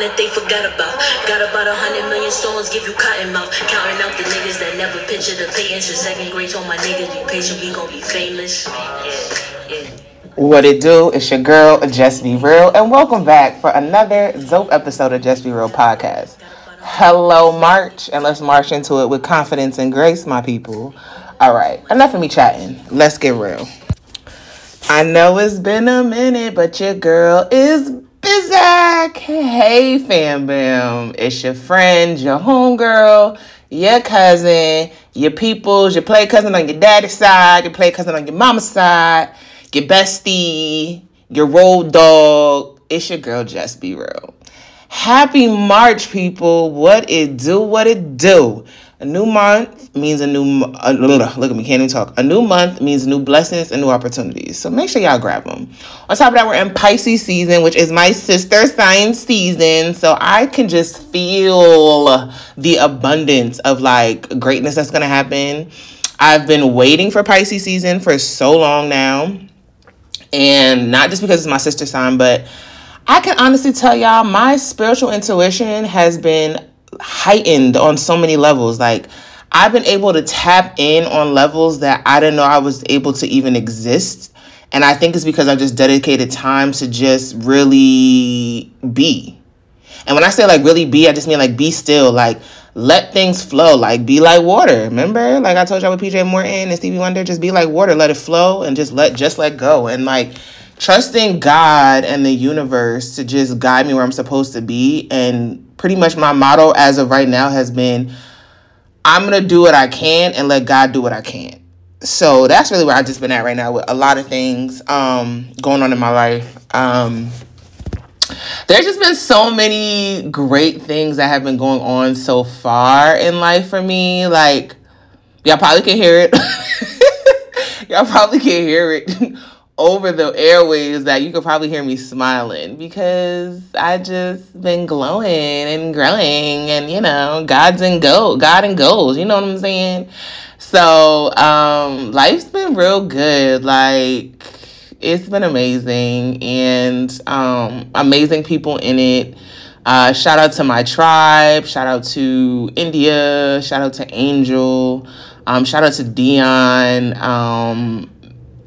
Uh, they forgot about. Got about a hundred million songs, give you cotton mouth. Counting out the niggas that never pictured the pay into second grade. Told my niggas be patient, we gon' be famous. Yeah, yeah. What it do? It's your girl, Just Be Real, and welcome back for another dope episode of Just Be Real podcast. Hello, March, and let's march into it with confidence and grace, my people. All right, enough of me chatting. Let's get real. I know it's been a minute, but your girl is Bizak. Hey, fam bam. It's your friend, your homegirl, your cousin, your peoples, your play cousin on your daddy's side, your play cousin on your mama's side, your bestie, your road dog. It's your girl, Just Be Real. Happy March, people. What it do, what it do. A new month means a new, look at me, can't even talk. A new month means new blessings and new opportunities. So make sure y'all grab them. On top of that, we're in Pisces season, which is my sister sign season. So I can just feel the abundance of like greatness that's to happen. I've been waiting for Pisces season for so long now. And not just because it's my sister sign, but I can honestly tell y'all my spiritual intuition has been heightened on so many levels. Like I've been able to tap in on levels that I didn't know I was able to even exist. And I think it's because I've just dedicated time to just really be. And when I say like really be, I just mean like be still, like let things flow, like be like water. Remember, like I told y'all with PJ Morton and Stevie Wonder, just be like water, let it flow, and just let just let go. And like trusting God and the universe to just guide me where I'm supposed to be. And pretty much my motto as of right now has been I'm going to do what I can and let God do what I can. So that's really where I've just been at right now with a lot of things um, going on in my life. Um, there's just been so many great things that have been going on so far in life for me. Like, y'all probably can hear it. y'all probably can hear it over the airwaves that you could probably hear me smiling because I just been glowing and growing and you know God's and go God and goals you know what I'm saying? So um life's been real good like it's been amazing and um amazing people in it. Uh, shout out to my tribe shout out to India shout out to Angel um, shout out to Dion um,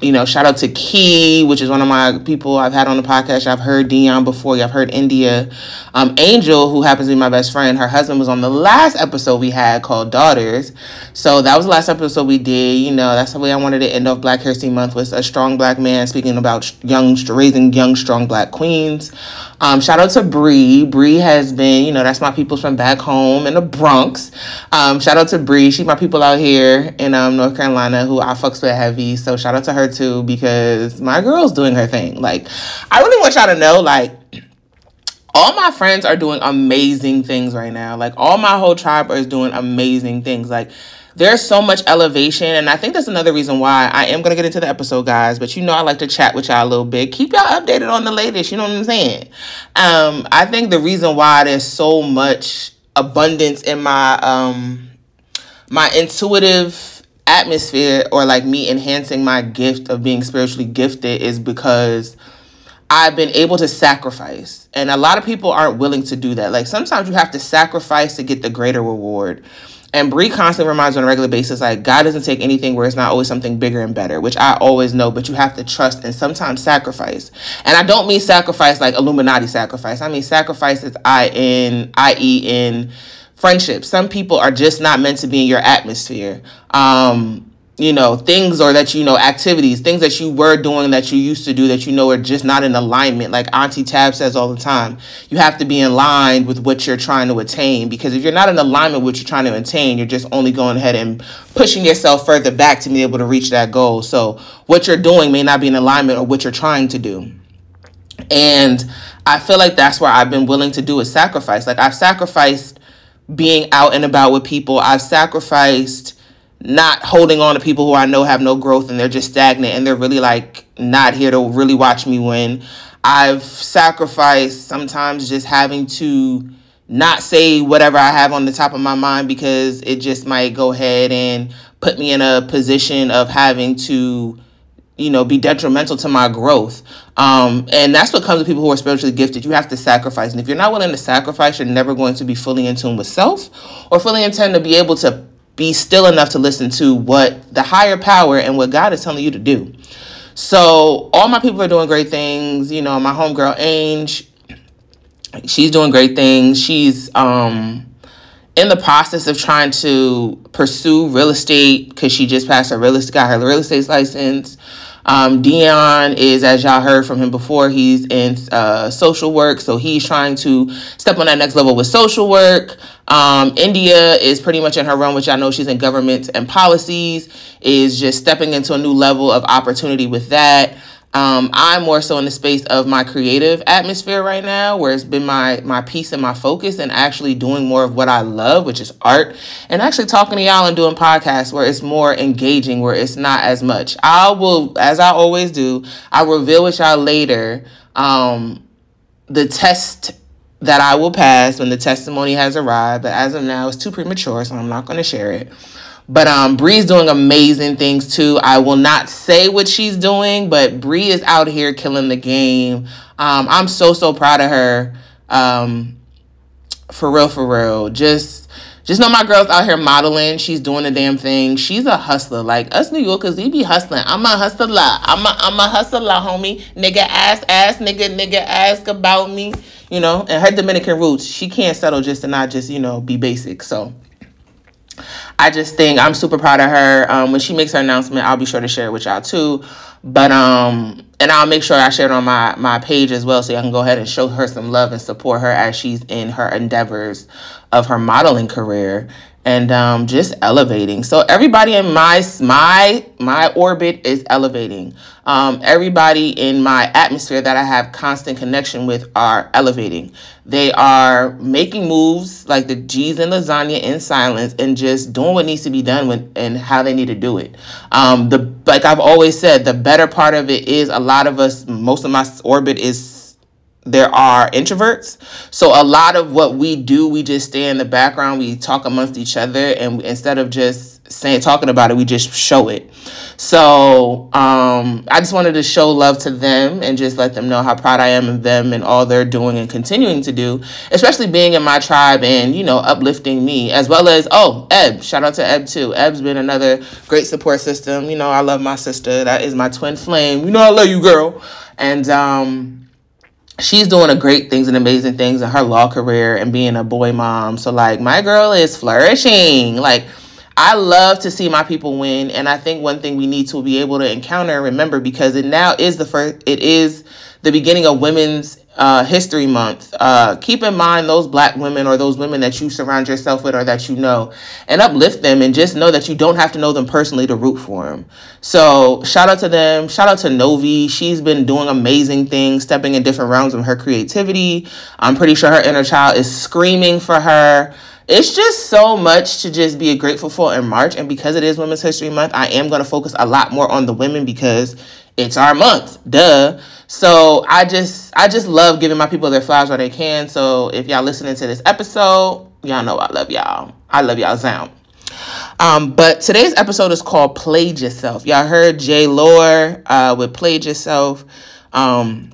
you know, shout out to Key, which is one of my people I've had on the podcast. I've heard Dion before. I've heard India. Um, Angel, who happens to be my best friend, her husband was on the last episode we had called Daughters. So that was the last episode we did. You know, that's the way I wanted to end off Black History Month with a strong black man speaking about young, raising young, strong black queens. Um, shout out to Bree. Bree has been, you know, that's my people from back home in the Bronx. Um, shout out to Bree. She's my people out here in um, North Carolina who I fucks with heavy. So shout out to her because my girl's doing her thing. Like, I really want y'all to know, like, all my friends are doing amazing things right now. Like, all my whole tribe is doing amazing things. Like, there's so much elevation and i think that's another reason why i am going to get into the episode guys but you know i like to chat with y'all a little bit keep y'all updated on the latest you know what i'm saying um i think the reason why there's so much abundance in my um my intuitive atmosphere or like me enhancing my gift of being spiritually gifted is because I've been able to sacrifice. And a lot of people aren't willing to do that. Like sometimes you have to sacrifice to get the greater reward. And Brie constantly reminds me on a regular basis, like God doesn't take anything where it's not always something bigger and better, which I always know, but you have to trust and sometimes sacrifice. And I don't mean sacrifice like Illuminati sacrifice. I mean sacrifice is in friendship. Some people are just not meant to be in your atmosphere. Um, you know things or that you know activities things that you were doing that you used to do that you know are just not in alignment like auntie tab says all the time you have to be in line with what you're trying to attain because if you're not in alignment with what you're trying to attain you're just only going ahead and pushing yourself further back to be able to reach that goal so what you're doing may not be in alignment or what you're trying to do and i feel like that's where i've been willing to do a sacrifice like i've sacrificed being out and about with people i've sacrificed not holding on to people who I know have no growth and they're just stagnant and they're really like not here to really watch me win. I've sacrificed sometimes just having to not say whatever I have on the top of my mind because it just might go ahead and put me in a position of having to you know, be detrimental to my growth. Um, and that's what comes with people who are spiritually gifted. You have to sacrifice. And if you're not willing to sacrifice, you're never going to be fully in tune with self or fully intend to be able to be still enough to listen to what the higher power and what God is telling you to do. So all my people are doing great things. You know, my homegirl Ange, she's doing great things. She's um in the process of trying to pursue real estate because she just passed her real estate, got her real estate license. Um, Dion is, as y'all heard from him before, he's in uh, social work, so he's trying to step on that next level with social work. Um, India is pretty much in her realm, which I know she's in government and policies, is just stepping into a new level of opportunity with that. Um, I'm more so in the space of my creative atmosphere right now, where it's been my my peace and my focus, and actually doing more of what I love, which is art, and actually talking to y'all and doing podcasts where it's more engaging, where it's not as much. I will, as I always do, I reveal with y'all later um, the test that I will pass when the testimony has arrived. But as of now, it's too premature, so I'm not going to share it. But um, Bree's doing amazing things too. I will not say what she's doing, but Bree is out here killing the game. Um, I'm so so proud of her. Um, for real, for real. Just just know my girl's out here modeling. She's doing the damn thing. She's a hustler. Like us New Yorkers, we be hustling. I'm a hustler. I'm a I'm a hustler, homie. Nigga ask ask nigga nigga ask about me. You know, and her Dominican roots, she can't settle just to not just you know be basic. So I just think I'm super proud of her. Um, when she makes her announcement, I'll be sure to share it with y'all too. But um, and I'll make sure I share it on my my page as well, so y'all can go ahead and show her some love and support her as she's in her endeavors of her modeling career and um, just elevating. So everybody in my my my orbit is elevating. Um, everybody in my atmosphere that I have constant connection with are elevating. They are making moves like the G's and lasagna in silence and just doing what needs to be done with, and how they need to do it. Um, the like I've always said, the better part of it is a lot of us. Most of my orbit is there are introverts. So a lot of what we do, we just stay in the background. We talk amongst each other, and instead of just saying talking about it, we just show it. So um, I just wanted to show love to them and just let them know how proud I am of them and all they're doing and continuing to do, especially being in my tribe and you know uplifting me as well as oh Eb, shout out to Eb too. Eb's been another great support system. You know I love my sister. That is my twin flame. You know I love you, girl. And um, she's doing great things and amazing things in her law career and being a boy mom. So like my girl is flourishing. Like I love to see my people win and I think one thing we need to be able to encounter and remember because it now is the first it is the beginning of women's uh, History Month. Uh, keep in mind those black women or those women that you surround yourself with or that you know and uplift them and just know that you don't have to know them personally to root for them. So, shout out to them. Shout out to Novi. She's been doing amazing things, stepping in different realms of her creativity. I'm pretty sure her inner child is screaming for her. It's just so much to just be grateful for in March. And because it is Women's History Month, I am going to focus a lot more on the women because it's our month. Duh. So I just I just love giving my people their flowers where they can. So if y'all listening to this episode, y'all know I love y'all. I love y'all sound. Um, but today's episode is called Played Yourself. Y'all heard J Lore uh, with Played Yourself. Um,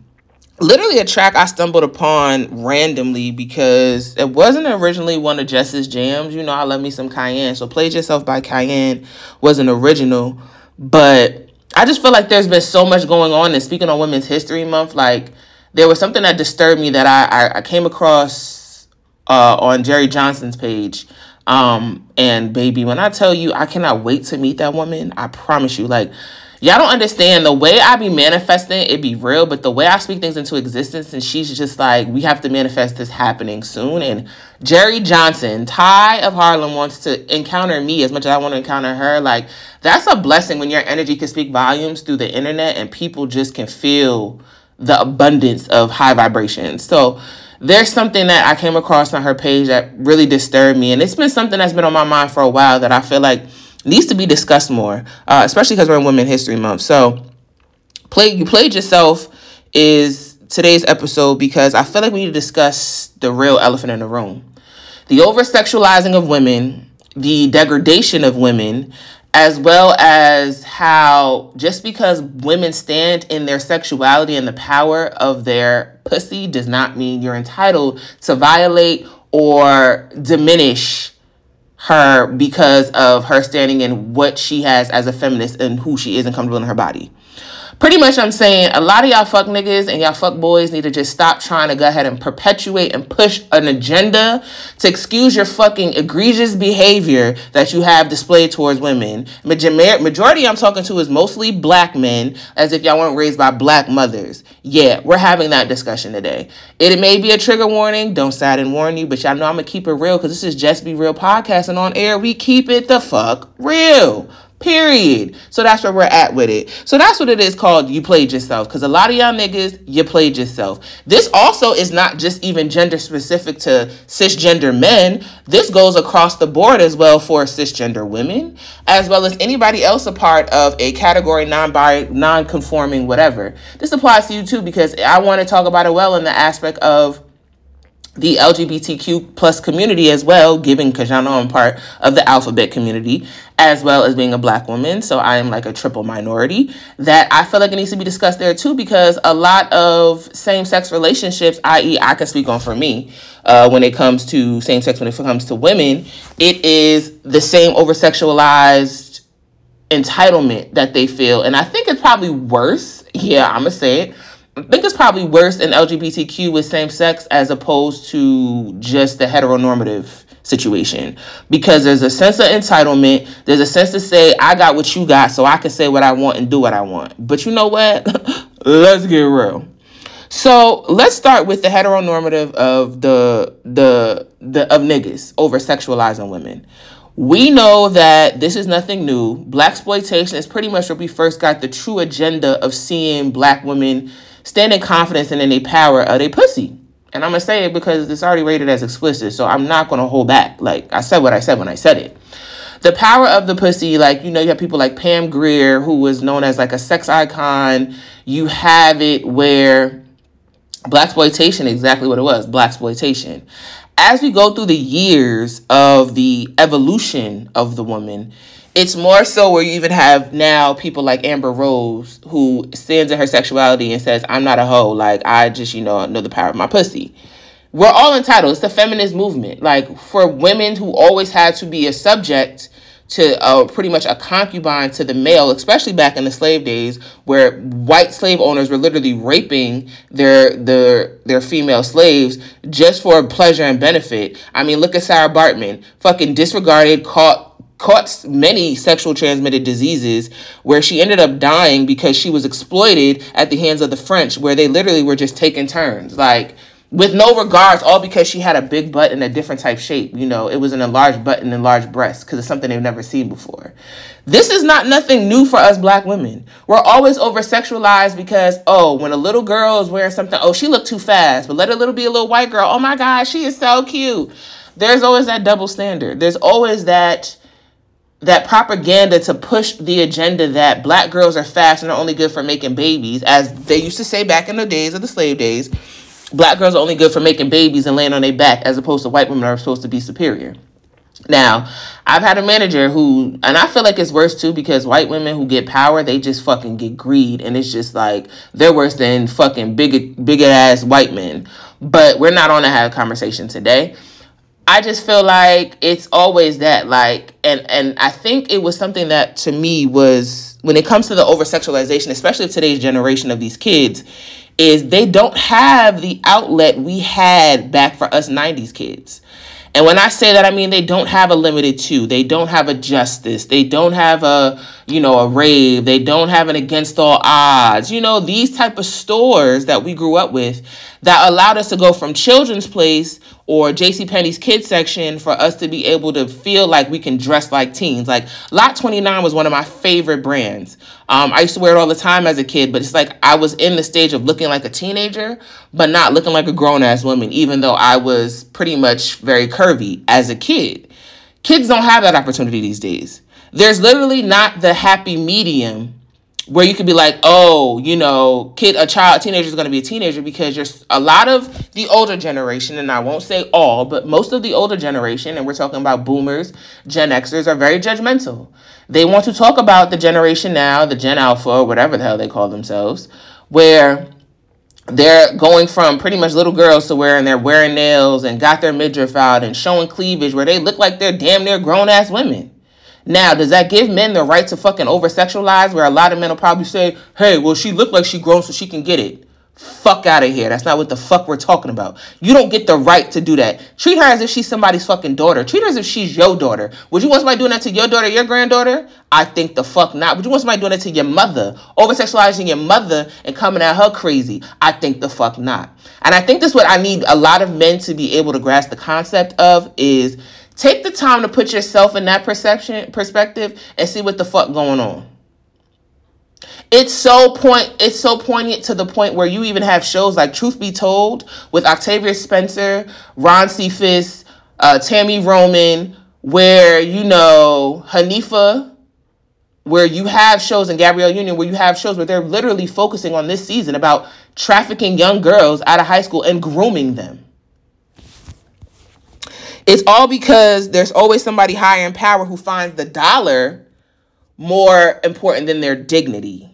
literally a track I stumbled upon randomly because it wasn't originally one of Jess's jams. You know, I love me some Cayenne. So Played Yourself by Cayenne was an original. But I just feel like there's been so much going on. And speaking on Women's History Month, like there was something that disturbed me that I I, I came across uh, on Jerry Johnson's page. Um, and baby, when I tell you I cannot wait to meet that woman, I promise you, like y'all don't understand the way I be manifesting it be real, but the way I speak things into existence, and she's just like, we have to manifest this happening soon. And Jerry Johnson, Ty of Harlem, wants to encounter me as much as I want to encounter her. Like, that's a blessing when your energy can speak volumes through the internet and people just can feel the abundance of high vibrations. So there's something that I came across on her page that really disturbed me. And it's been something that's been on my mind for a while that I feel like needs to be discussed more, uh, especially because we're in Women History Month. So, play you played yourself is today's episode because I feel like we need to discuss the real elephant in the room, the over sexualizing of women, the degradation of women, as well as how just because women stand in their sexuality and the power of their pussy does not mean you're entitled to violate or diminish her because of her standing in what she has as a feminist and who she is and comfortable in her body pretty much I'm saying a lot of y'all fuck niggas and y'all fuck boys need to just stop trying to go ahead and perpetuate and push an agenda to excuse your fucking egregious behavior that you have displayed towards women. Majority I'm talking to is mostly black men, as if y'all weren't raised by black mothers. Yeah, we're having that discussion today. It may be a trigger warning. Don't sad and warn you, but y'all know I'm gonna keep it real because this is Just Be Real podcast, and on air we keep it the fuck real. Period. So that's where we're at with it. So that's what it is called you played yourself. Because a lot of y'all niggas, you played yourself. This also is not just even gender specific to cisgender men. This goes across the board as well for cisgender women, as well as anybody else a part of a category non-binary, non-conforming, whatever. This applies to you too because I want to talk about it well in the aspect of the LGBTQ plus community as well, given know I'm part of the alphabet community, as well as being a black woman. So I am like a triple minority that I feel like it needs to be discussed there too, because a lot of same sex relationships, i.e., I can speak on for me, uh, when it comes to same sex, when it comes to women, it is the same over sexualized entitlement that they feel. And I think it's probably worse. Yeah, I'm going to say it I think it's probably worse in LGBTQ with same sex as opposed to just the heteronormative situation because there's a sense of entitlement. There's a sense to say, I got what you got, so I can say what I want and do what I want. But you know what? let's get real. So let's start with the heteronormative of the the the of niggas over sexualizing women. We know that this is nothing new. Blaxploitation is pretty much where we first got the true agenda of seeing black women stand in confidence and in the power of their pussy. And I'm gonna say it because it's already rated as explicit, so I'm not gonna hold back. Like I said what I said when I said it. The power of the pussy, like you know, you have people like Pam Grier, who was known as like a sex icon. You have it where blaxploitation, exactly what it was, blaxploitation. As we go through the years of the evolution of the woman, it's more so where you even have now people like Amber Rose who stands in her sexuality and says, I'm not a hoe. Like, I just, you know, know the power of my pussy. We're all entitled. It's the feminist movement. Like, for women who always had to be a subject to uh, pretty much a concubine to the male, especially back in the slave days, where white slave owners were literally raping their their their female slaves just for pleasure and benefit. I mean, look at Sarah Baartman, fucking disregarded, caught caught many sexual transmitted diseases where she ended up dying because she was exploited at the hands of the French, where they literally were just taking turns. Like, with no regards, all because she had a big butt in a different type shape. You know, it was an enlarged butt and enlarged breasts because it's something they've never seen before. This is not nothing new for us black women. We're always over sexualized because, oh, when a little girl is wearing something, oh, she looked too fast, but let a little be a little white girl. Oh my God, she is so cute. There's always that double standard. There's always that that propaganda to push the agenda that black girls are fast and are only good for making babies, as they used to say back in the days of the slave days, black girls are only good for making babies and laying on their back, as opposed to white women are supposed to be superior. Now, I've had a manager who, and I feel like it's worse too because white women who get power, they just fucking get greed, and it's just like they're worse than fucking big, big ass white men. But we're not on to have a conversation today. I just feel like it's always that like and and I think it was something that to me was when it comes to the over sexualization, especially of today's generation of these kids, is they don't have the outlet we had back for us 90s kids. And when I say that, I mean they don't have a Limited Too. They don't have a justice. They don't have a, you know, a rave. They don't have an against all odds. You know, these type of stores that we grew up with that allowed us to go from children's place or J.C. Penney's kids section for us to be able to feel like we can dress like teens. Like Lot 29 was one of my favorite brands. Um, I used to wear it all the time as a kid, but it's like I was in the stage of looking like a teenager, but not looking like a grown ass woman, even though I was pretty much very curvy as a kid. Kids don't have that opportunity these days. There's literally not the happy medium where you could be like, oh, you know, kid, a child, teenager is going to be a teenager because you're a lot of the older generation, and I won't say all, but most of the older generation, and we're talking about boomers, Gen Xers, are very judgmental. They want to talk about the generation now, the Gen Alpha, or whatever the hell they call themselves, where they're going from pretty much little girls to wearing they're wearing nails and got their midriff out and showing cleavage where they look like they're damn near grown ass women. Now, does that give men the right to fucking over sexualize where a lot of men will probably say, hey, well, she looked like she grown so she can get it? Fuck out of here. That's not what the fuck we're talking about. You don't get the right to do that. Treat her as if she's somebody's fucking daughter. Treat her as if she's your daughter. Would you want somebody doing that to your daughter, your granddaughter? I think the fuck not. Would you want somebody doing that to your mother? Over sexualizing your mother and coming at her crazy? I think the fuck not. And I think this is what I need a lot of men to be able to grasp the concept of is Take the time to put yourself in that perception perspective and see what the fuck going on. It's so point it's so poignant to the point where you even have shows like Truth Be Told with Octavia Spencer, Ron Cephas, uh, Tami Roman, where you know Haneefah, where you have shows in Gabrielle Union, where you have shows where they're literally focusing on this season about trafficking young girls out of high school and grooming them. It's all because there's always somebody higher in power who finds the dollar more important than their dignity.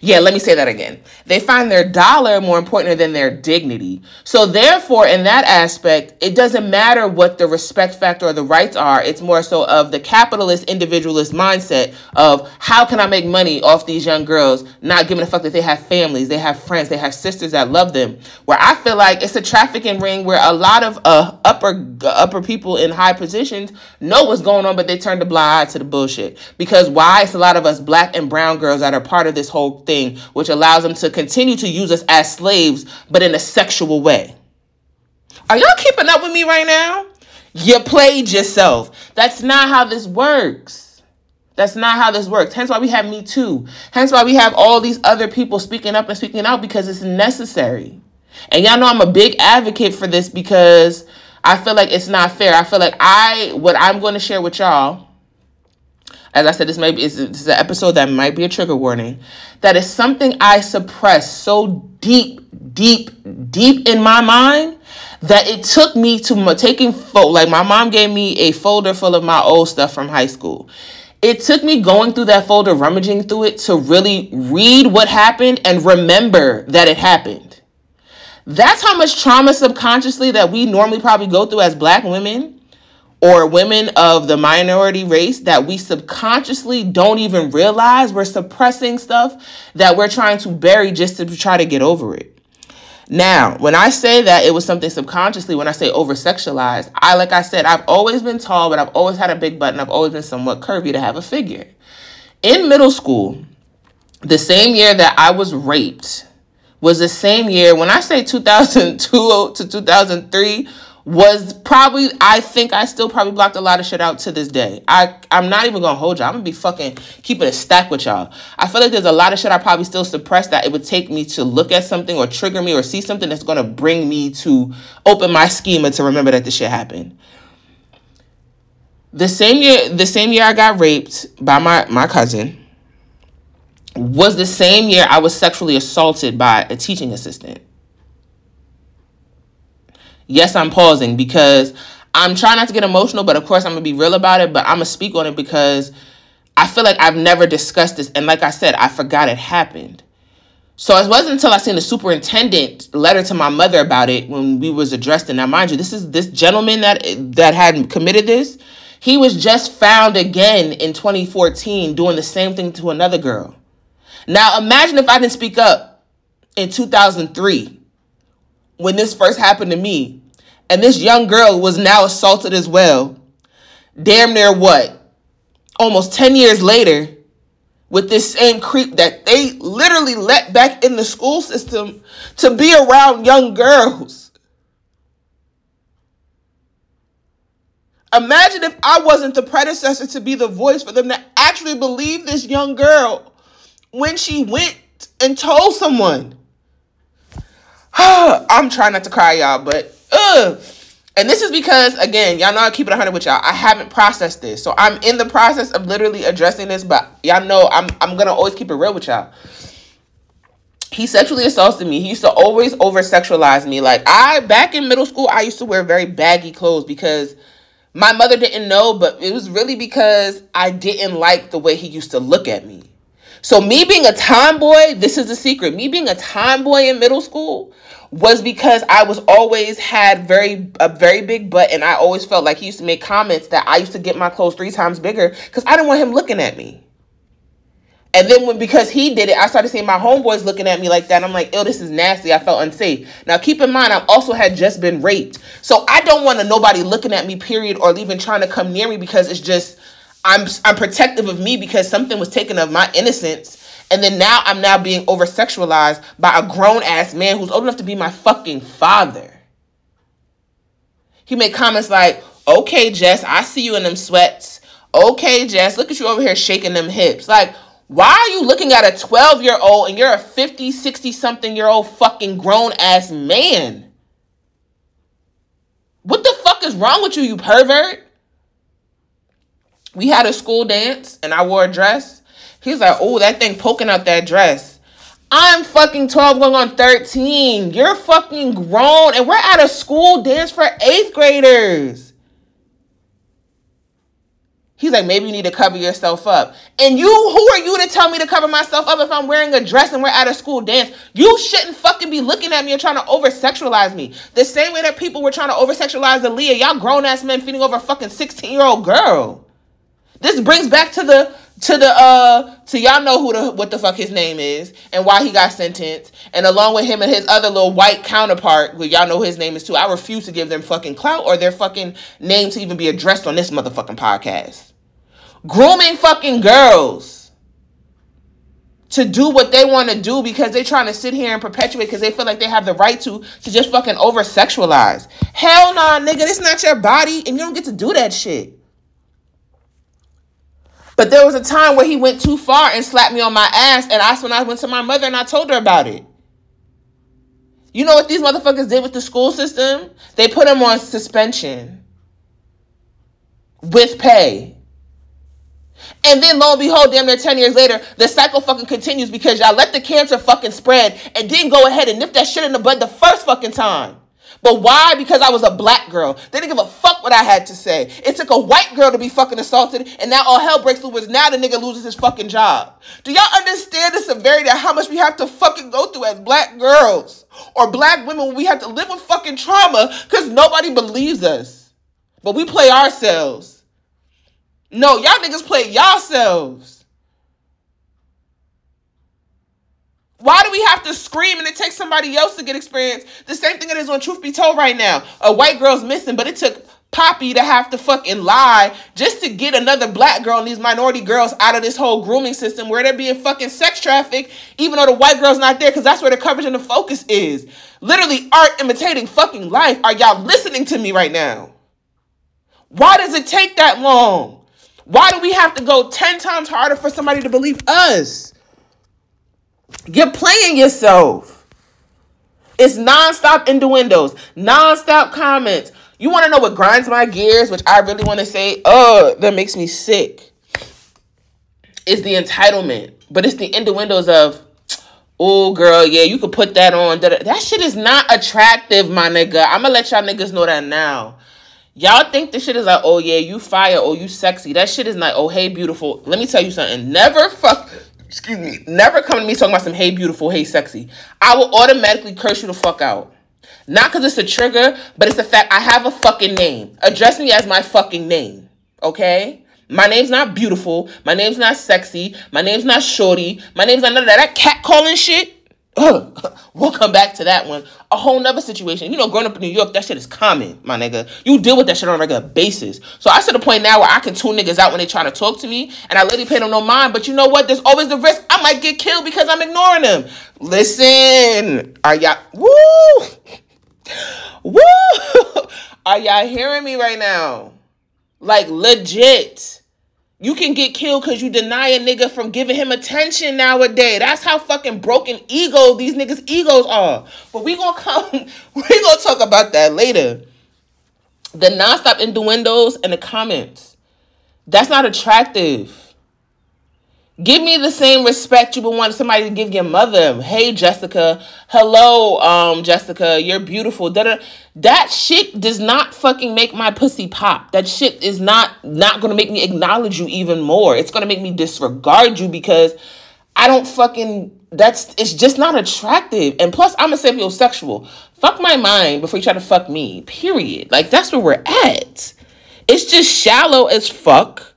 Yeah, let me say that again. They find their dollar more important than their dignity. So, therefore, in that aspect, it doesn't matter what the respect factor or the rights are. It's more so of the capitalist individualist mindset of how can I make money off these young girls, not giving a fuck that they have families, they have friends, they have sisters that love them. Where I feel like it's a trafficking ring where a lot of uh, upper upper people in high positions know what's going on, but they turn the blind eye to the bullshit. Because why? It's a lot of us black and brown girls that are part of this whole thing which allows them to continue to use us as slaves, but in a sexual way. Are y'all keeping up with me right now? You played yourself. That's not how this works. That's not how this works. Hence why we have Me Too. Hence why we have all these other people speaking up and speaking out because it's necessary. And y'all know I'm a big advocate for this because I feel like it's not fair. I feel like I, what I'm going to share with y'all, as I said, this may be this is an episode that might be a trigger warning. That is something I suppress so deep, deep, deep in my mind that it took me to taking fo- like my mom gave me a folder full of my old stuff from high school. It took me going through that folder, rummaging through it to really read what happened and remember that it happened. That's how much trauma subconsciously that we normally probably go through as black women or women of the minority race that we subconsciously don't even realize we're suppressing stuff that we're trying to bury just to try to get over it. Now, when I say that it was something subconsciously, when I say over sexualized, I, like I said, I've always been tall, but I've always had a big butt and I've always been somewhat curvy to have a figure. In middle school, the same year that I was raped was the same year, when I say 2002 to 2003, was probably I think I still probably blocked a lot of shit out to this day. I I'm not even gonna hold y'all. I'm gonna be fucking keeping a stack with y'all. I feel like there's a lot of shit I probably still suppress that it would take me to look at something or trigger me or see something that's gonna bring me to open my schema to remember that this shit happened. The same year the same year I got raped by my, my cousin was the same year I was sexually assaulted by a teaching assistant. Yes, I'm pausing because I'm trying not to get emotional, but of course I'm gonna be real about it. But I'm gonna speak on it because I feel like I've never discussed this, and like I said, I forgot it happened. So it wasn't until I seen the superintendent letter to my mother about it when we was addressed. And now, mind you, this is this gentleman that that had committed this. He was just found again in 2014 doing the same thing to another girl. Now imagine if I didn't speak up in 2003 when this first happened to me, and this young girl was now assaulted as well. Damn near what? Almost 10 years later, with this same creep that they literally let back in the school system to be around young girls. Imagine if I wasn't the predecessor to be the voice for them to actually believe this young girl when she went and told someone. I'm trying not to cry, y'all, but and this is because again, y'all know I keep it 100 with y'all. I haven't processed this, so I'm in the process of literally addressing this. But y'all know I'm I'm gonna always keep it real with y'all. He sexually assaulted me. He used to always over sexualize me. Like I back in middle school, I used to wear very baggy clothes because my mother didn't know, but it was really because I didn't like the way he used to look at me. So me being a tomboy, this is the secret. Me being a tomboy in middle school was because I was always had very a very big butt and I always felt like he used to make comments that I used to get my clothes three times bigger because I didn't want him looking at me. And then when because he did it, I started seeing my homeboys looking at me like that. I'm like, oh, this is nasty. I felt unsafe. Now keep in mind, I also had just been raped. So I don't want nobody looking at me, period, or even trying to come near me because it's just I'm I'm protective of me because something was taken of my innocence. And then now I'm now being over sexualized by a grown ass man who's old enough to be my fucking father. He made comments like, okay, Jess, I see you in them sweats. Okay, Jess, look at you over here shaking them hips. Like, why are you looking at a 12 year old and you're a 50, 60 something year old fucking grown ass man? What the fuck is wrong with you, you pervert? we had a school dance and I wore a dress. He's like, oh, that thing poking out that dress. I'm fucking 12 going on 13. You're fucking grown and we're at a school dance for eighth graders. He's like, maybe you need to cover yourself up. And you, who are you to tell me to cover myself up if I'm wearing a dress and we're at a school dance? You shouldn't fucking be looking at me and trying to over sexualize me. The same way that people were trying to over sexualize Aaliyah, y'all grown ass men feeding over a fucking 16 year old girl. This brings back to the to the uh to y'all know who the what the fuck his name is and why he got sentenced. And along with him and his other little white counterpart who y'all know his name is too i refuse to give them fucking clout or their fucking name to even be addressed on this motherfucking podcast. Grooming fucking girls to do what they want to do because they're trying to sit here and perpetuate because they feel like they have the right to to just fucking over sexualize hell nah nigga this not your body and you don't get to do that shit but there was a time where he went too far and slapped me on my ass, and that's when I went to my mother and I told her about it. You know what these motherfuckers did with the school system? They put him on suspension with pay. And then lo and behold, damn near 10 years later, the cycle fucking continues because y'all let the cancer fucking spread and didn't go ahead and nip that shit in the bud the first fucking time. But why? Because I was a black girl. They didn't give a fuck what I had to say. It took a white girl to be fucking assaulted, and now all hell breaks loose. Now the nigga loses his fucking job. Do y'all understand the severity of how much we have to fucking go through as black girls or black women we have to live with fucking trauma because nobody believes us. But we play ourselves. No, y'all niggas play yourselves. Why do we have to scream and it takes somebody else to get experience? The same thing it is on Truth Be Told right now. A white girl's missing, but it took Poppy to have to fucking lie just to get another black girl and these minority girls out of this whole grooming system where they're being fucking sex trafficked, even though the white girl's not there, because that's where the coverage and the focus is. Literally, art imitating fucking life. Are y'all listening to me right now? Why does it take that long? Why do we have to go 10 times harder for somebody to believe us? You're playing yourself. It's nonstop innuendos, nonstop comments. You want to know what grinds my gears, which I really want to say, oh, that makes me sick. Is the entitlement, but it's the innuendos of, oh, girl, yeah, you could put that on. That shit is not attractive, my nigga. I'm gonna let y'all niggas know that now. Y'all think this shit is like, oh yeah, you fire, oh you sexy. That shit is like, oh hey beautiful. Let me tell you something. Never fuck excuse me, never come to me talking about some hey beautiful, hey sexy. I will automatically curse you the fuck out. Not because it's a trigger, but it's the fact I have a fucking name. Address me as my fucking name. Okay? My name's not beautiful. My name's not sexy. My name's not shorty. My name's not none of that. That cat calling shit. we'll come back to that one. A whole nother situation. You know, growing up in New York, that shit is common, my nigga. You deal with that shit on a regular basis. So I to the point now where I can tune niggas out when they try to talk to me, and I literally pay them no mind. But you know what? There's always the risk I might get killed because I'm ignoring them. Listen, are y'all woo? Woo! Are y'all hearing me right now? Like legit. You can get killed because you deny a nigga from giving him attention nowadays. That's how fucking broken ego these niggas' egos are. But we gonna come, we gonna talk about that later. The nonstop innuendos and the comments. That's not attractive. Give me the same respect you would want somebody to give your mother. Hey, Jessica. Hello, um, Jessica. You're beautiful. Da-da. That shit does not fucking make my pussy pop. That shit is not not gonna make me acknowledge you even more. It's gonna make me disregard you because I don't fucking. That's it's just not attractive. And plus, I'm a sapiosexual. Fuck my mind before you try to fuck me. Period. Like that's where we're at. It's just shallow as fuck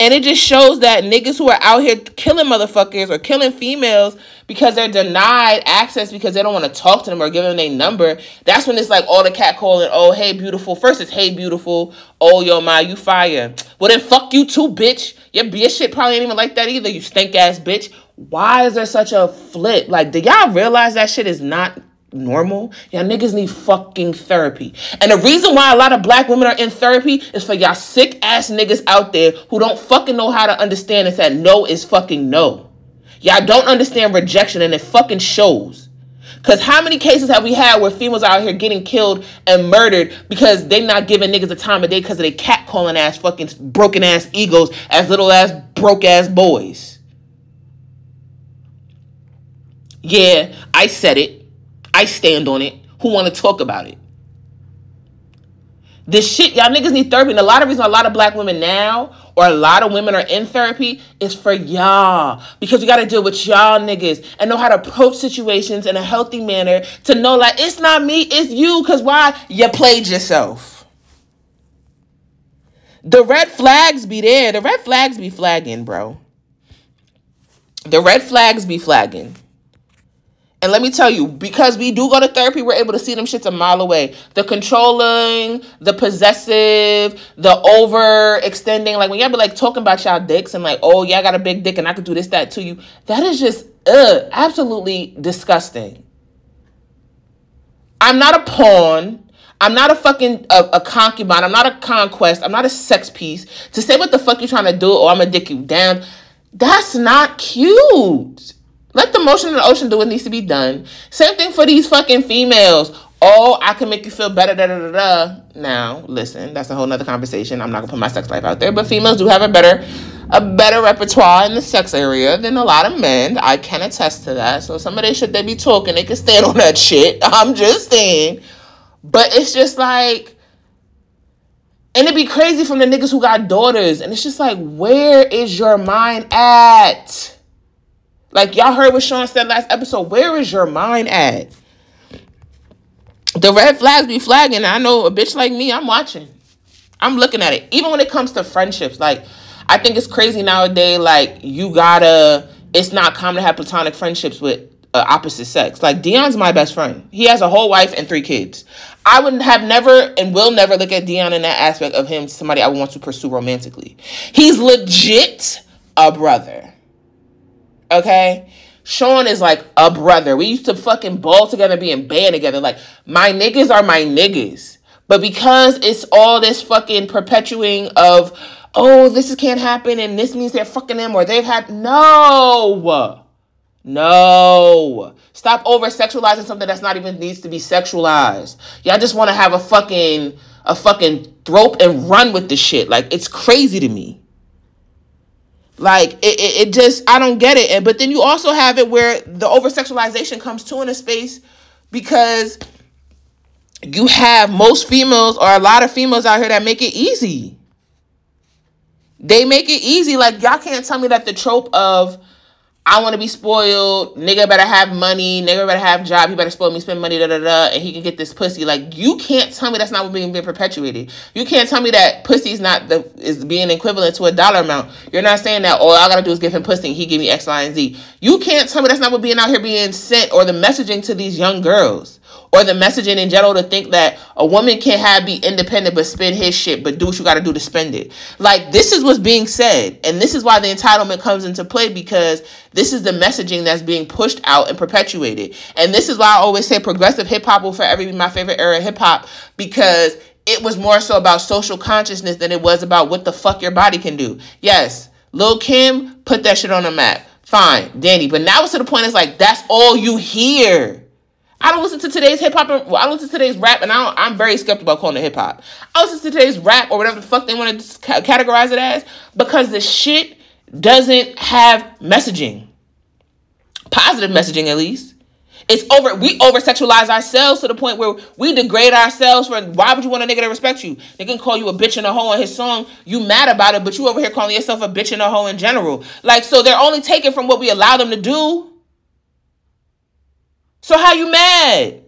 and it just shows that niggas who are out here killing motherfuckers or killing females because they're denied access because they don't want to talk to them or give them their number. That's when it's like all the cat calling, oh, hey, beautiful. First it's hey, beautiful. Oh, yo, my, you fire. Well, then fuck you too, bitch. Your bitch shit probably ain't even like that either, you stink ass bitch. Why is there such a flip? Like, do y'all realize that shit is not normal. Y'all niggas need fucking therapy. And the reason why a lot of black women are in therapy is for y'all sick ass niggas out there who don't fucking know how to understand and that no is fucking no. Y'all don't understand rejection and it fucking shows. Cause how many cases have we had where females out here getting killed and murdered because they not giving niggas a time of day because of they cat calling ass fucking broken ass egos as little ass broke ass boys. Yeah, I said it. I stand on it. Who want to talk about it? This shit, y'all niggas need therapy. And a lot of reason a lot of black women now or a lot of women are in therapy is for y'all. Because we got to deal with y'all niggas and know how to approach situations in a healthy manner to know like it's not me, it's you. Because why? You played yourself. The red flags be there. The red flags be flagging, bro. The red flags be flagging. And let me tell you, because we do go to therapy, we're able to see them shits a mile away. The controlling, the possessive, the overextending. Like when y'all be like talking about y'all dicks and like, oh yeah, I got a big dick and I could do this, that to you. That is just ugh, absolutely disgusting. I'm not a pawn. I'm not a fucking a, a, concubine. I'm not a conquest. I'm not a sex piece to say what the fuck you're trying to do oh, or I'm gonna dick you down. That's not cute. Let the motion in the ocean do what needs to be done. Same thing for these fucking females. Oh, I can make you feel better. Da, da, da, da. Now, listen, that's a whole nother conversation. I'm not gonna put my sex life out there, but females do have a better, a better repertoire in the sex area than a lot of men. I can attest to that. So some of they shit they be talking, they can stand on that shit. I'm just saying. But it's just like, and it'd be crazy from the niggas who got daughters, and it's just like, where is your mind at? Like y'all heard what Sean said last episode. Where is your mind at? The red flags be flagging. I know a bitch like me, I'm watching. I'm looking at it. Even when it comes to friendships, like I think it's crazy nowadays. Like you gotta. It's not common to have platonic friendships with uh, opposite sex. Like Dion's my best friend. He has a whole wife and three kids. I would have never and will never look at Dion in that aspect of him somebody I would want to pursue romantically. He's legit a brother. Okay? Sean is like a brother. We used to fucking ball together, be in band together. Like, my niggas are my niggas. But because it's all this fucking perpetuating of, oh, this can't happen and this means they're fucking them or they've had. No. No. Stop over sexualizing something that's not even needs to be sexualized. Y'all just want to have a fucking a fucking thrope and run with the shit. Like it's crazy to me. Like it, it, it just I don't get it. And but then you also have it where the over sexualization comes to in a space because you have most females or a lot of females out here that make it easy. They make it easy. Like y'all can't tell me that the trope of I want to be spoiled. Nigga better have money. Nigga better have job. He better spoil me, spend money, da da da, and he can get this pussy. Like you can't tell me that's not being being perpetuated. You can't tell me that pussy is not the is being equivalent to a dollar amount. You're not saying that oh, all I gotta do is give him pussy he give me X, Y, and Z. You can't tell me that's not what being out here being sent or the messaging to these young girls or the messaging in general to think that a woman can't have be independent but spend his shit but do what you got to do to spend it. Like this is what's being said and this is why the entitlement comes into play because this is the messaging that's being pushed out and perpetuated. And this is why i always say progressive hip-hop will forever be my favorite era of hip-hop because it was more so about social consciousness than it was about what the fuck your body can do. Yes lil kim put that shit on the map. Fine danny. But now it's to the point it's like that's all you hear I don't listen to today's hip hop. Well, I listen to today's rap, and I am very skeptical about calling it hip hop. I listen to today's rap or whatever the fuck they want to categorize it as because the shit doesn't have messaging, positive messaging at least. It's over. We over sexualize ourselves to the point where we degrade ourselves. For why would you want a nigga to respect you? They can call you a bitch and a hoe in his song. You mad about it, but you over here calling yourself a bitch and a hoe in general. Like so, they're only taking from what we allow them to do. So how you mad?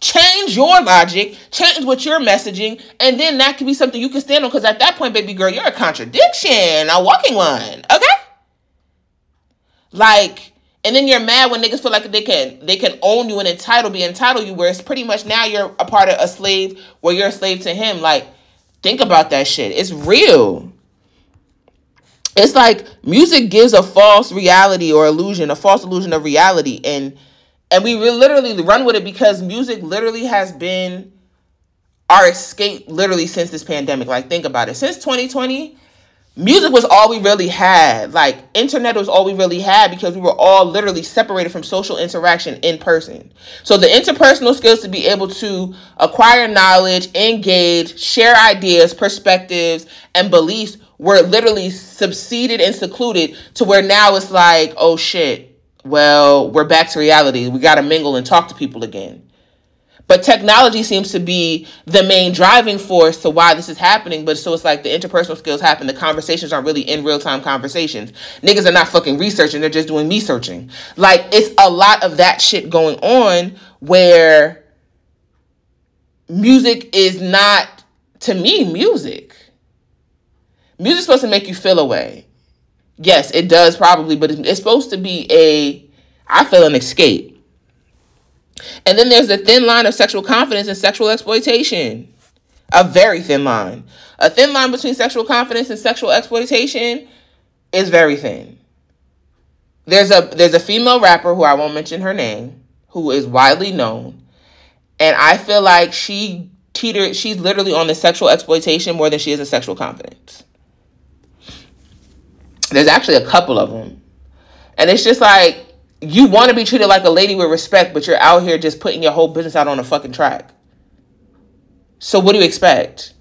Change your logic, change what you're messaging, and then that could be something you can stand on. Because at that point, baby girl, you're a contradiction, a walking one. Okay? Like and then you're mad when niggas feel like they can they can own you and entitle be entitled you where it's pretty much now you're a part of a slave where you're a slave to him. Like, think about that shit. It's real. It's like music gives a false reality or illusion, a false illusion of reality. And and we literally run with it because music literally has been our escape literally since this pandemic. Like, think about it. Since 2020, music was all we really had. Like internet was all we really had because we were all literally separated from social interaction in person. So the interpersonal skills to be able to acquire knowledge, engage, share ideas, perspectives, and beliefs were literally subsided and secluded to where now it's like, oh shit, well, we're back to reality. We got to mingle and talk to people again. But technology seems to be the main driving force to why this is happening. But so it's like the interpersonal skills happen. The conversations aren't really in real time conversations. Niggas are not fucking researching, they're just doing me searching. Like it's a lot of that shit going on where music is not, to me, music. Music's supposed to make you feel away. Yes, it does probably, but it's supposed to be a, I feel an escape. And then there's the thin line of sexual confidence and sexual exploitation. A very thin line. A thin line between sexual confidence and sexual exploitation is very thin. There's a there's a female rapper who I won't mention her name, who is widely known, and I feel like she teetered she's literally on the sexual exploitation more than she is in sexual confidence. There's actually a couple of them. And it's just like you want to be treated like a lady with respect, but you're out here just putting your whole business out on a fucking track. So what do you expect?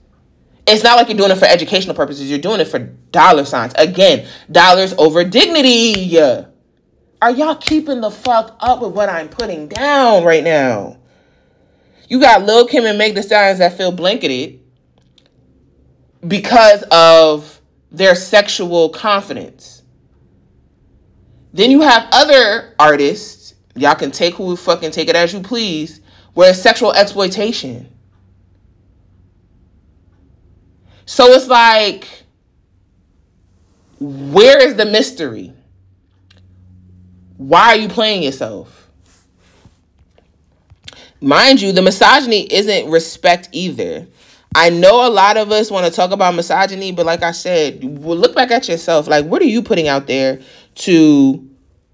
It's not like you're doing it for educational purposes. You're doing it for dollar signs. Again, dollars over dignity. Are y'all keeping the fuck up with what I'm putting down right now? You got Lil Kim and Meg the Stallions that feel blanketed because of their sexual confidence. Then you have other artists, y'all can take who fucking take it as you please, where it's sexual exploitation. So it's like, where is the mystery? Why are you playing yourself? Mind you, the misogyny isn't respect either. I know a lot of us want to talk about misogyny, but like I said, look back at yourself. Like, what are you putting out there to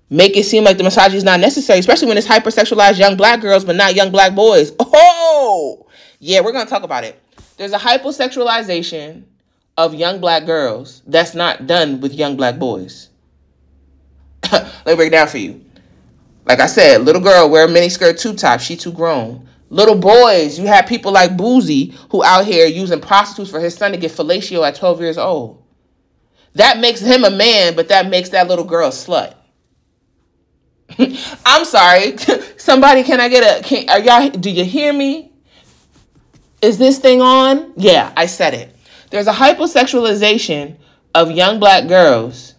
make it seem like the misogyny is not necessary, especially when it's hypersexualized young black girls, but not young black boys. Oh, yeah, we're going to talk about it. There's a hypersexualization of young black girls that's not done with young black boys. Let me break it down for you. Like I said, little girl wear a mini skirt two top, she too grown. Little boys, you have people like Boosie who out here using prostitutes for his son to get fellatio at 12 years old. That makes him a man, but that makes that little girl a slut. I'm sorry. Somebody, can I get a? Can, are y'all? Do you hear me? Is this thing on? Yeah, I said it. There's a hyposexualization of young black girls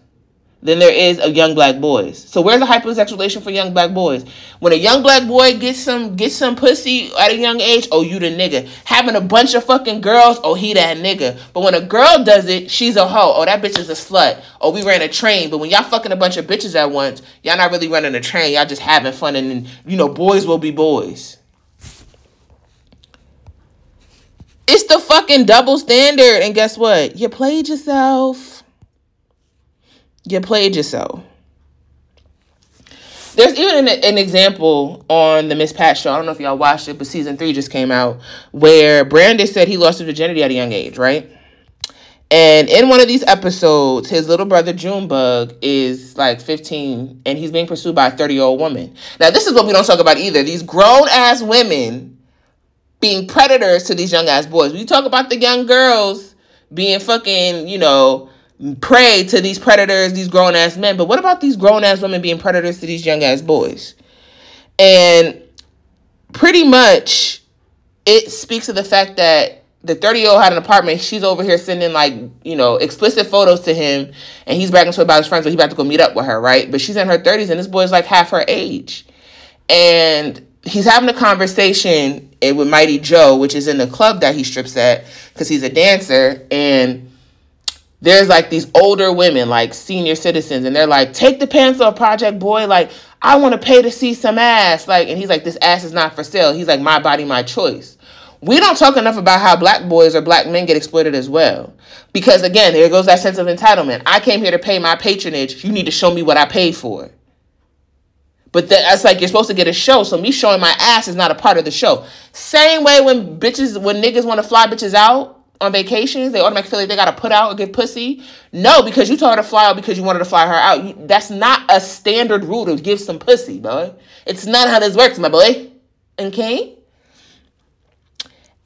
than there is of young black boys. So where's the hypersexualization for young black boys? When a young black boy gets some gets some pussy at a young age, oh you the nigga. Having a bunch of fucking girls, oh he that nigga. But when a girl does it, she's a hoe. Oh that bitch is a slut. Oh we ran a train. But when y'all fucking a bunch of bitches at once, y'all not really running a train. Y'all just having fun and, and you know boys will be boys. It's the fucking double standard. And guess what? You played yourself you played yourself. There's even an, an, example on the Miss Pat show. I don't know if y'all watched it, but season three just came out where Brandon said he lost his virginity at a young age, right? And in one of these episodes, his little brother Junebug is like 15 and he's being pursued by a 30 year old woman. Now, this is what we don't talk about either. These grown ass women being predators to these young ass boys. We talk about the young girls being fucking, you know, prey to these predators, these grown ass men. But what about these grown ass women being predators to these young ass boys? And pretty much it speaks to the fact that the 30 year old had an apartment. She's over here sending like, you know, explicit photos to him and he's bragging to her about his friends, but he about to go meet up with her, right? But she's in her 30s and this boy's like half her age. And he's having a conversation eh, with Mighty Joe, which is in the club that he strips at because he's a dancer. And there's like these older women, like senior citizens, and they're like, take the pants off, Project Boy. Like, I want to pay to see some ass. Like, and he's like, this ass is not for sale. He's like, my body, my choice. We don't talk enough about how black boys or black men get exploited as well. Because again, there goes that sense of entitlement. I came here to pay my patronage. You need to show me what I paid for. But that's like you're supposed to get a show, so me showing my ass is not a part of the show. Same way when bitches, when niggas want to fly bitches out, on vacations, they automatically feel like they gotta put out or get pussy. No, because you told her to fly out because you wanted to fly her out. That's not a standard rule to give some pussy, boy. It's not how this works, my boy. Okay?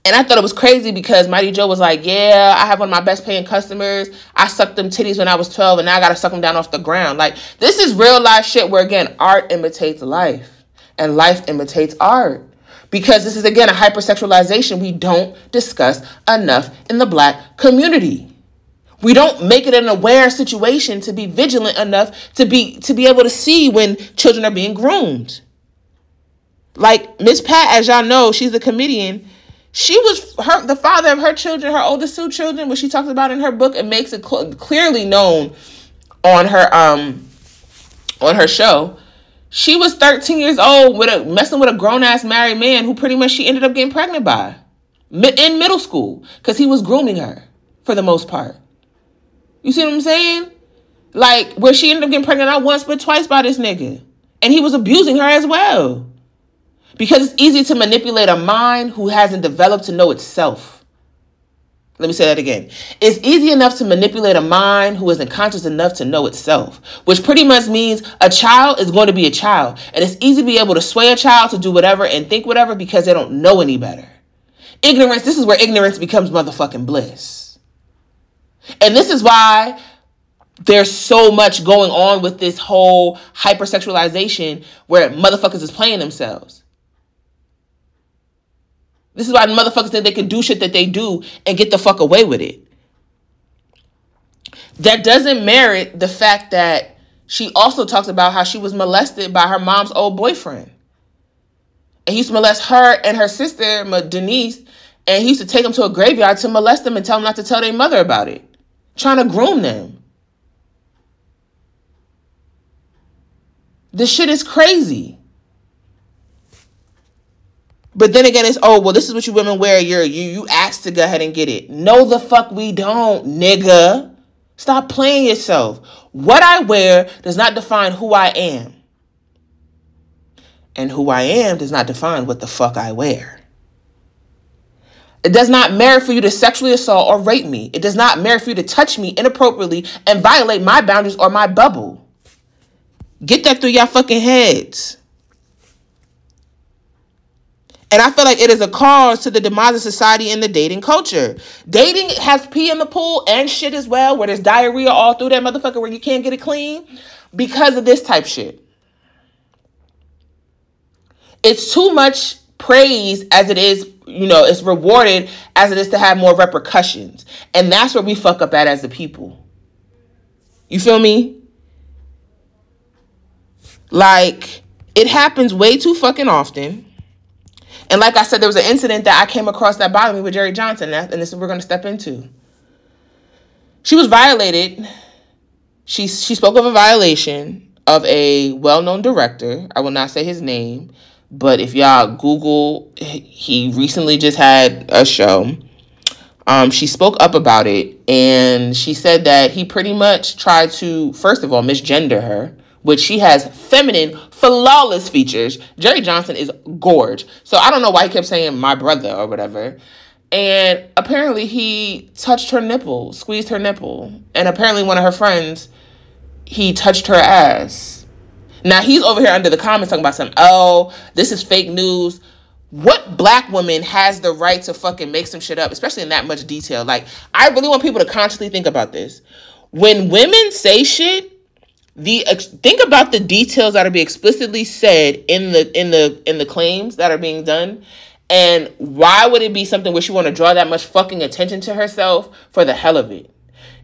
And I thought it was crazy because Mighty Joe was like, Yeah, I have one of my best paying customers. I sucked them titties when I was 12 and now I gotta suck them down off the ground. Like, this is real life shit where, again, art imitates life and life imitates art because this is again a hypersexualization we don't discuss enough in the black community. We don't make it an aware situation to be vigilant enough to be to be able to see when children are being groomed. Like Miss Pat, as y'all know, she's a comedian. She was her the father of her children, her oldest two children, which she talks about in her book and makes it cl- clearly known on her um on her show she was 13 years old with a messing with a grown ass married man who pretty much she ended up getting pregnant by in middle school because he was grooming her for the most part. You see what I'm saying? Like where she ended up getting pregnant not once but twice by this nigga. And he was abusing her as well. Because it's easy to manipulate a mind who hasn't developed to know itself. Let me say that again. It's easy enough to manipulate a mind who isn't conscious enough to know itself, which pretty much means a child is going to be a child. And it's easy to be able to sway a child to do whatever and think whatever because they don't know any better. Ignorance, this is where ignorance becomes motherfucking bliss. And this is why there's so much going on with this whole hypersexualization where motherfuckers is playing themselves. This is why motherfuckers think they can do shit that they do and get the fuck away with it. That doesn't merit the fact that she also talks about how she was molested by her mom's old boyfriend. And he used to molest her and her sister, Denise, and he used to take them to a graveyard to molest them and tell them not to tell their mother about it, trying to groom them. This shit is crazy. But then again, it's oh well, this is what you women wear. You're you you asked to go ahead and get it. No, the fuck we don't, nigga. Stop playing yourself. What I wear does not define who I am. And who I am does not define what the fuck I wear. It does not merit for you to sexually assault or rape me. It does not merit for you to touch me inappropriately and violate my boundaries or my bubble. Get that through your fucking heads. And I feel like it is a cause to the demise of society and the dating culture. Dating has pee in the pool and shit as well, where there's diarrhea all through that motherfucker where you can't get it clean because of this type shit. It's too much praise as it is, you know, it's rewarded as it is to have more repercussions. And that's where we fuck up at as the people. You feel me? Like, it happens way too fucking often and like I said, there was an incident that I came across that bothered me with Jerry Johnson, and this is we're going to step into. She was violated. She she spoke of a violation of a well-known director. I will not say his name, but if y'all Google, he recently just had a show. Um, she spoke up about it, and she said that he pretty much tried to, first of all, misgender her which she has feminine, flawless features. Jerry Johnson is gorge. So I don't know why he kept saying my brother or whatever. and apparently he touched her nipple, squeezed her nipple, and apparently one of her friends, he touched her ass. Now he's over here under the comments talking about some, oh, this is fake news. What black woman has the right to fucking make some shit up, especially in that much detail? Like, I really want people to consciously think about this. When women say shit, the think about the details that are being explicitly said in the in the in the claims that are being done and why would it be something where she want to draw that much fucking attention to herself for the hell of it?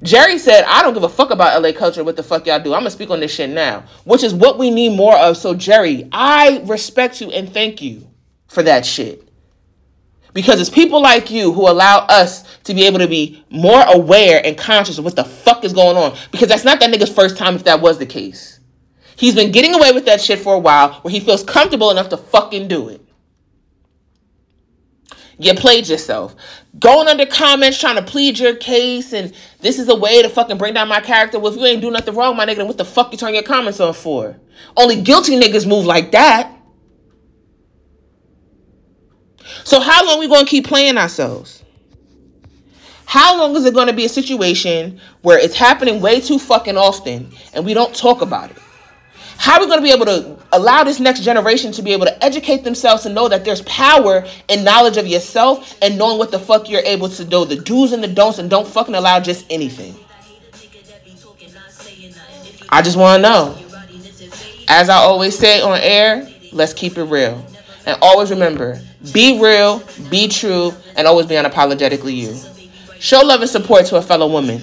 Jerry said, I don't give a fuck about LA culture. What the fuck y'all do? I'm to speak on this shit now, which is what we need more of. So, Jerry, I respect you and thank you for that shit. Because it's people like you who allow us to be able to be more aware and conscious of what the fuck is going on. Because that's not that nigga's first time if that was the case. He's been getting away with that shit for a while where he feels comfortable enough to fucking do it. You played yourself. Going under comments trying to plead your case, and this is a way to fucking bring down my character. Well, if you ain't do nothing wrong, my nigga, then what the fuck you turn your comments on for? Only guilty niggas move like that. So how long we gonna keep playing ourselves? How long is it gonna be a situation where it's happening way too fucking often and we don't talk about it? How are we going to be able to allow this next generation to be able to educate themselves and know that there's power in knowledge of yourself and knowing what the fuck you're able to do, the do's and the don'ts, and don't fucking allow just anything? I just want to know. As I always say on air, let's keep it real. And always remember be real, be true, and always be unapologetically you. Show love and support to a fellow woman.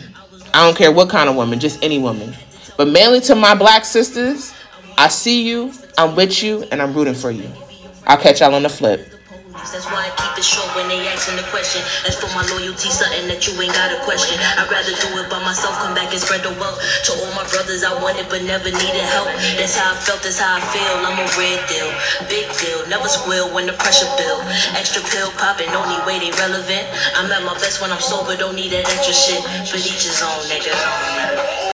I don't care what kind of woman, just any woman. But mainly to my black sisters, I see you, I'm with you, and I'm rooting for you. I'll catch y'all on the flip. That's why I keep it short when they asking the question. As for my loyalty, something that you ain't got a question. I'd rather do it by myself, come back and spread the wealth. To all my brothers I wanted but never needed help. That's how I felt, that's how I feel. I'm a red deal, big deal, never squeal when the pressure build. Extra pill popping, only way they relevant. I'm at my best when I'm sober, don't need that extra shit. But each his own, nigga.